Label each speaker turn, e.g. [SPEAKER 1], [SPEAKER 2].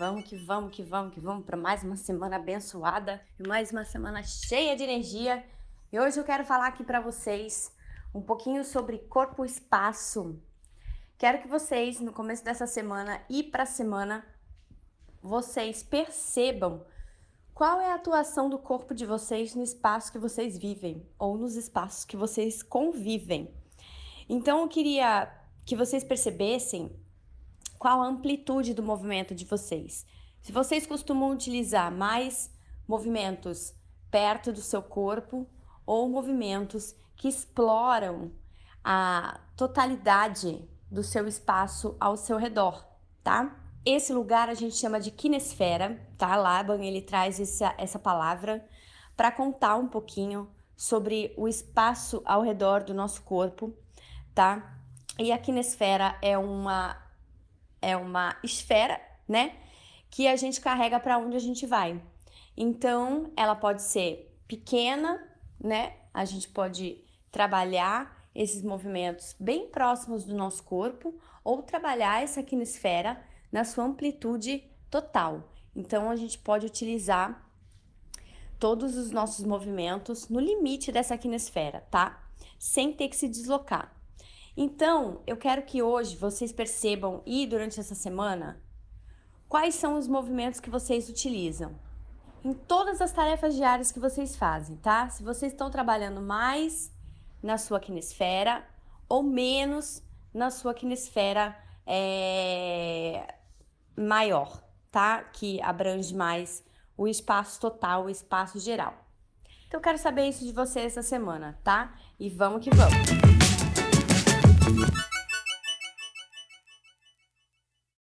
[SPEAKER 1] Vamos que vamos, que vamos, que vamos para mais uma semana abençoada e mais uma semana cheia de energia. E hoje eu quero falar aqui para vocês um pouquinho sobre corpo-espaço. Quero que vocês, no começo dessa semana e para a semana, vocês percebam qual é a atuação do corpo de vocês no espaço que vocês vivem ou nos espaços que vocês convivem. Então eu queria que vocês percebessem qual a amplitude do movimento de vocês. Se vocês costumam utilizar mais movimentos perto do seu corpo ou movimentos que exploram a totalidade do seu espaço ao seu redor, tá? Esse lugar a gente chama de kinesfera, tá? Laban ele traz essa, essa palavra para contar um pouquinho sobre o espaço ao redor do nosso corpo, tá? E a kinesfera é uma é uma esfera, né? Que a gente carrega para onde a gente vai. Então, ela pode ser pequena, né? A gente pode trabalhar esses movimentos bem próximos do nosso corpo ou trabalhar essa quinesfera na sua amplitude total. Então, a gente pode utilizar todos os nossos movimentos no limite dessa quinesfera, tá? Sem ter que se deslocar. Então, eu quero que hoje vocês percebam e durante essa semana quais são os movimentos que vocês utilizam em todas as tarefas diárias que vocês fazem, tá? Se vocês estão trabalhando mais na sua quinesfera ou menos na sua quinesfera é, maior, tá? Que abrange mais o espaço total, o espaço geral. Então, eu quero saber isso de vocês essa semana, tá? E vamos que vamos!